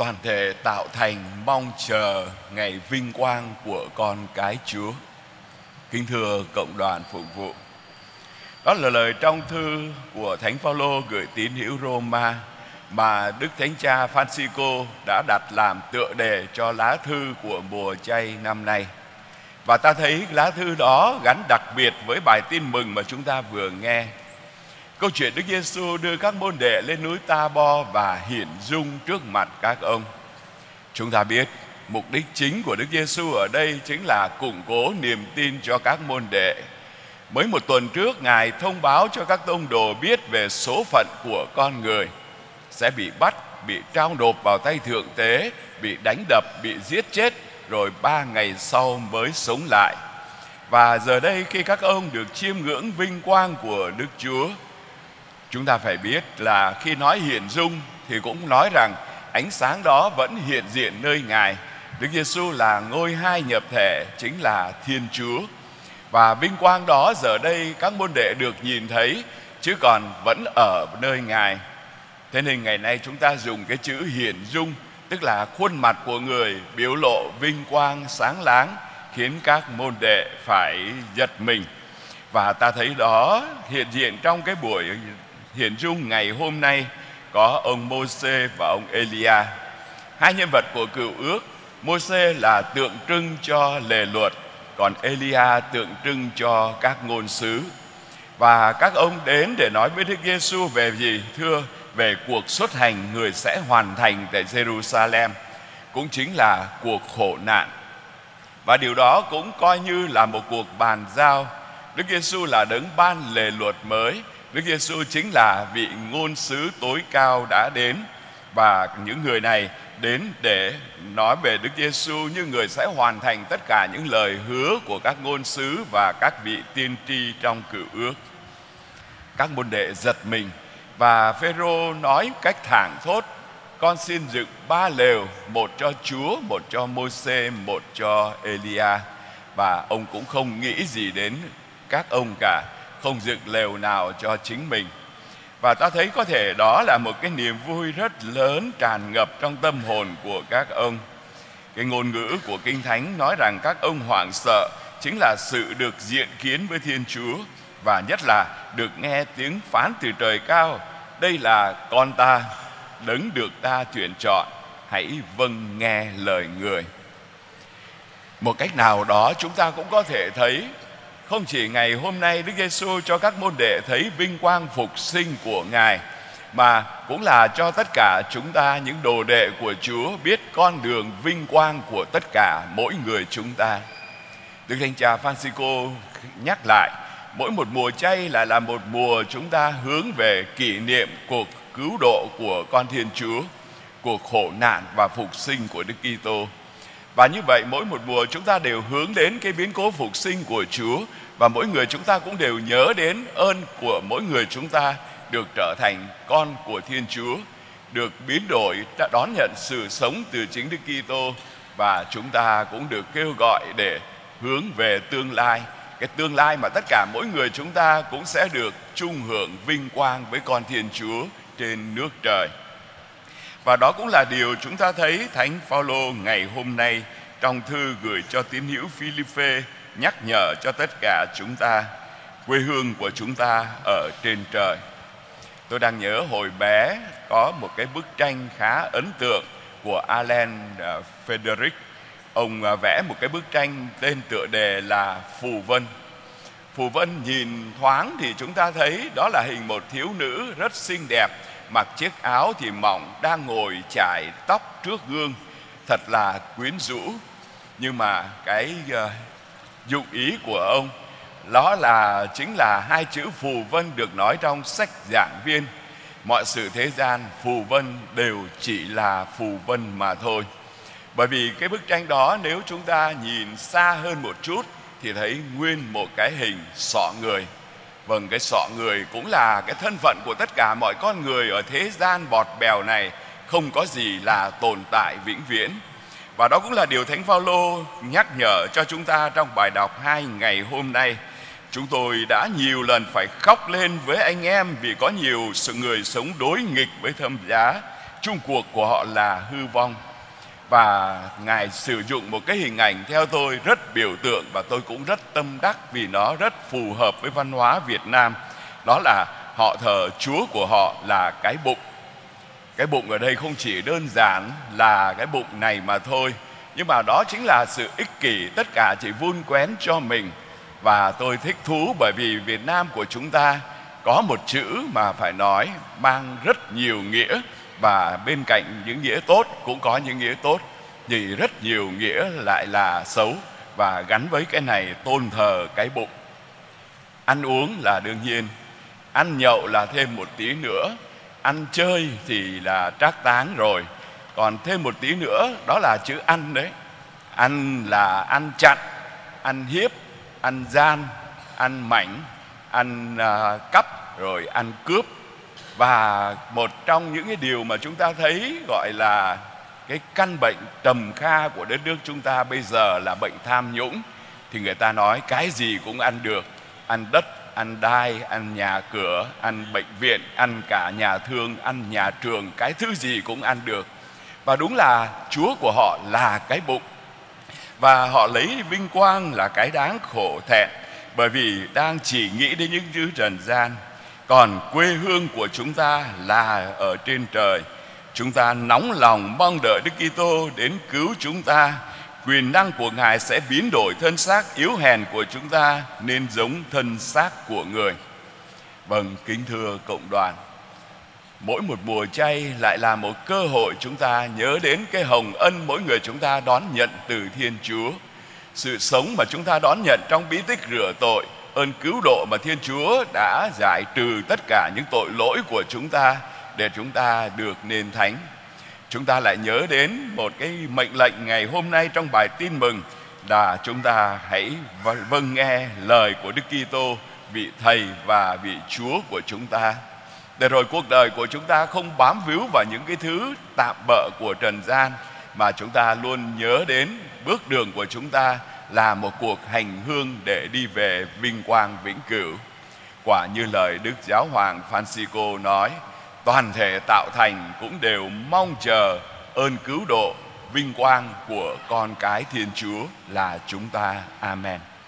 toàn thể tạo thành mong chờ ngày vinh quang của con cái Chúa. Kính thưa cộng đoàn phục vụ. Đó là lời trong thư của Thánh Phaolô gửi tín hữu Roma mà Đức Thánh Cha Francisco đã đặt làm tựa đề cho lá thư của mùa chay năm nay. Và ta thấy lá thư đó gắn đặc biệt với bài tin mừng mà chúng ta vừa nghe. Câu chuyện Đức Giêsu đưa các môn đệ lên núi Ta Bo và hiển dung trước mặt các ông. Chúng ta biết mục đích chính của Đức Giêsu ở đây chính là củng cố niềm tin cho các môn đệ. Mới một tuần trước Ngài thông báo cho các tông đồ biết về số phận của con người sẽ bị bắt, bị trao nộp vào tay thượng tế, bị đánh đập, bị giết chết rồi ba ngày sau mới sống lại. Và giờ đây khi các ông được chiêm ngưỡng vinh quang của Đức Chúa, chúng ta phải biết là khi nói hiện dung thì cũng nói rằng ánh sáng đó vẫn hiện diện nơi Ngài. Đức Giêsu là ngôi hai nhập thể, chính là Thiên Chúa. Và vinh quang đó giờ đây các môn đệ được nhìn thấy chứ còn vẫn ở nơi Ngài. Thế nên ngày nay chúng ta dùng cái chữ hiện dung tức là khuôn mặt của người biểu lộ vinh quang sáng láng khiến các môn đệ phải giật mình và ta thấy đó hiện diện trong cái buổi hiện dung ngày hôm nay có ông Môse và ông Elia. Hai nhân vật của cựu ước Môse là tượng trưng cho lề luật, còn Elia tượng trưng cho các ngôn sứ. Và các ông đến để nói với Đức Giêsu về gì? Thưa, về cuộc xuất hành người sẽ hoàn thành tại Jerusalem cũng chính là cuộc khổ nạn. Và điều đó cũng coi như là một cuộc bàn giao. Đức Giêsu là đấng ban lề luật mới Đức Giêsu chính là vị ngôn sứ tối cao đã đến. Và những người này đến để nói về Đức Giêsu như người sẽ hoàn thành tất cả những lời hứa của các ngôn sứ và các vị tiên tri trong cựu ước. Các môn đệ giật mình và Phêrô nói cách thẳng thốt, con xin dựng ba lều, một cho Chúa, một cho Môse, một cho Elia. Và ông cũng không nghĩ gì đến các ông cả không dựng lều nào cho chính mình. Và ta thấy có thể đó là một cái niềm vui rất lớn tràn ngập trong tâm hồn của các ông. Cái ngôn ngữ của kinh thánh nói rằng các ông hoảng sợ chính là sự được diện kiến với thiên chúa và nhất là được nghe tiếng phán từ trời cao, đây là con ta, đấng được ta tuyển chọn, hãy vâng nghe lời người. Một cách nào đó chúng ta cũng có thể thấy không chỉ ngày hôm nay Đức Giêsu cho các môn đệ thấy vinh quang phục sinh của Ngài mà cũng là cho tất cả chúng ta những đồ đệ của Chúa biết con đường vinh quang của tất cả mỗi người chúng ta. Đức Thánh Cha Francisco nhắc lại mỗi một mùa chay là là một mùa chúng ta hướng về kỷ niệm cuộc cứu độ của con Thiên Chúa, cuộc khổ nạn và phục sinh của Đức Kitô. Và như vậy mỗi một mùa chúng ta đều hướng đến cái biến cố phục sinh của Chúa và mỗi người chúng ta cũng đều nhớ đến ơn của mỗi người chúng ta được trở thành con của Thiên Chúa, được biến đổi đã đón nhận sự sống từ chính Đức Kitô và chúng ta cũng được kêu gọi để hướng về tương lai cái tương lai mà tất cả mỗi người chúng ta cũng sẽ được chung hưởng vinh quang với con Thiên Chúa trên nước trời. Và đó cũng là điều chúng ta thấy Thánh Phaolô ngày hôm nay trong thư gửi cho tín hữu Philippe nhắc nhở cho tất cả chúng ta quê hương của chúng ta ở trên trời. Tôi đang nhớ hồi bé có một cái bức tranh khá ấn tượng của Alan à, Frederick ông à, vẽ một cái bức tranh tên tựa đề là phù vân. Phù vân nhìn thoáng thì chúng ta thấy đó là hình một thiếu nữ rất xinh đẹp mặc chiếc áo thì mỏng đang ngồi chải tóc trước gương. Thật là quyến rũ. Nhưng mà cái ờ, uh, dụng ý của ông đó là chính là hai chữ phù vân được nói trong sách giảng viên. Mọi sự thế gian phù vân đều chỉ là phù vân mà thôi. Bởi vì cái bức tranh đó nếu chúng ta nhìn xa hơn một chút thì thấy nguyên một cái hình sọ người vâng cái sọ người cũng là cái thân phận của tất cả mọi con người ở thế gian bọt bèo này. Không có gì là tồn tại vĩnh viễn. Và đó cũng là điều thánh phaolô nhắc nhở cho chúng ta trong bài đọc hai ngày hôm nay. Chúng tôi đã nhiều lần phải khóc lên với anh em vì có nhiều sự người sống đối nghịch với thâm giá. Chung cuộc của họ là hư vong và ngài sử dụng một cái hình ảnh theo tôi rất biểu tượng và tôi cũng rất tâm đắc vì nó rất phù hợp với văn hóa Việt Nam. Đó là họ thờ Chúa của họ là cái bụng. Cái bụng ở đây không chỉ đơn giản là cái bụng này mà thôi, nhưng mà đó chính là sự ích kỷ tất cả chỉ vun quén cho mình. Và tôi thích thú bởi vì Việt Nam của chúng ta có một chữ mà phải nói mang rất nhiều nghĩa và bên cạnh những nghĩa tốt cũng có những nghĩa tốt. Thì rất nhiều nghĩa lại là xấu và gắn với cái này tôn thờ cái bụng. Ăn uống là đương nhiên ăn nhậu là thêm một tí nữa ăn chơi thì là trác táng rồi. Còn thêm một tí nữa đó là chữ ăn đấy. Ăn là ăn chặn ăn hiếp ăn gian ăn mảnh ăn uh, cắp rồi ăn cướp và một trong những cái điều mà chúng ta thấy gọi là cái căn bệnh trầm kha của đất nước chúng ta bây giờ là bệnh tham nhũng, thì người ta nói cái gì cũng ăn được, ăn đất, ăn đai, ăn nhà cửa, ăn bệnh viện, ăn cả nhà thương, ăn nhà trường, cái thứ gì cũng ăn được. Và đúng là chúa của họ là cái bụng. Và họ lấy vinh quang là cái đáng khổ thẹn, bởi vì đang chỉ nghĩ đến những thứ trần gian còn quê hương của chúng ta là ở trên trời chúng ta nóng lòng mong đợi Đức Kitô đến cứu chúng ta quyền năng của Ngài sẽ biến đổi thân xác yếu hèn của chúng ta nên giống thân xác của người. Vâng, kính thưa cộng đoàn, mỗi một mùa chay lại là một cơ hội chúng ta nhớ đến cái hồng ân mỗi người chúng ta đón nhận từ Thiên Chúa. Sự sống mà chúng ta đón nhận trong bí tích rửa tội, ơn cứu độ mà Thiên Chúa đã giải trừ tất cả những tội lỗi của chúng ta, để chúng ta được nên thánh chúng ta lại nhớ đến một cái mệnh lệnh ngày hôm nay trong bài tin mừng, là chúng ta hãy vâng nghe lời của Đức Kitô, vị thầy và vị Chúa của chúng ta. Để rồi cuộc đời của chúng ta không bám víu vào những cái thứ tạm bợ của trần gian, mà chúng ta luôn nhớ đến bước đường của chúng ta là một cuộc hành hương để đi về vinh quang vĩnh cửu. Quả như lời Đức Giáo hoàng Francisco nói, toàn thể tạo thành cũng đều mong chờ ơn cứu độ vinh quang của con cái thiên chúa là chúng ta amen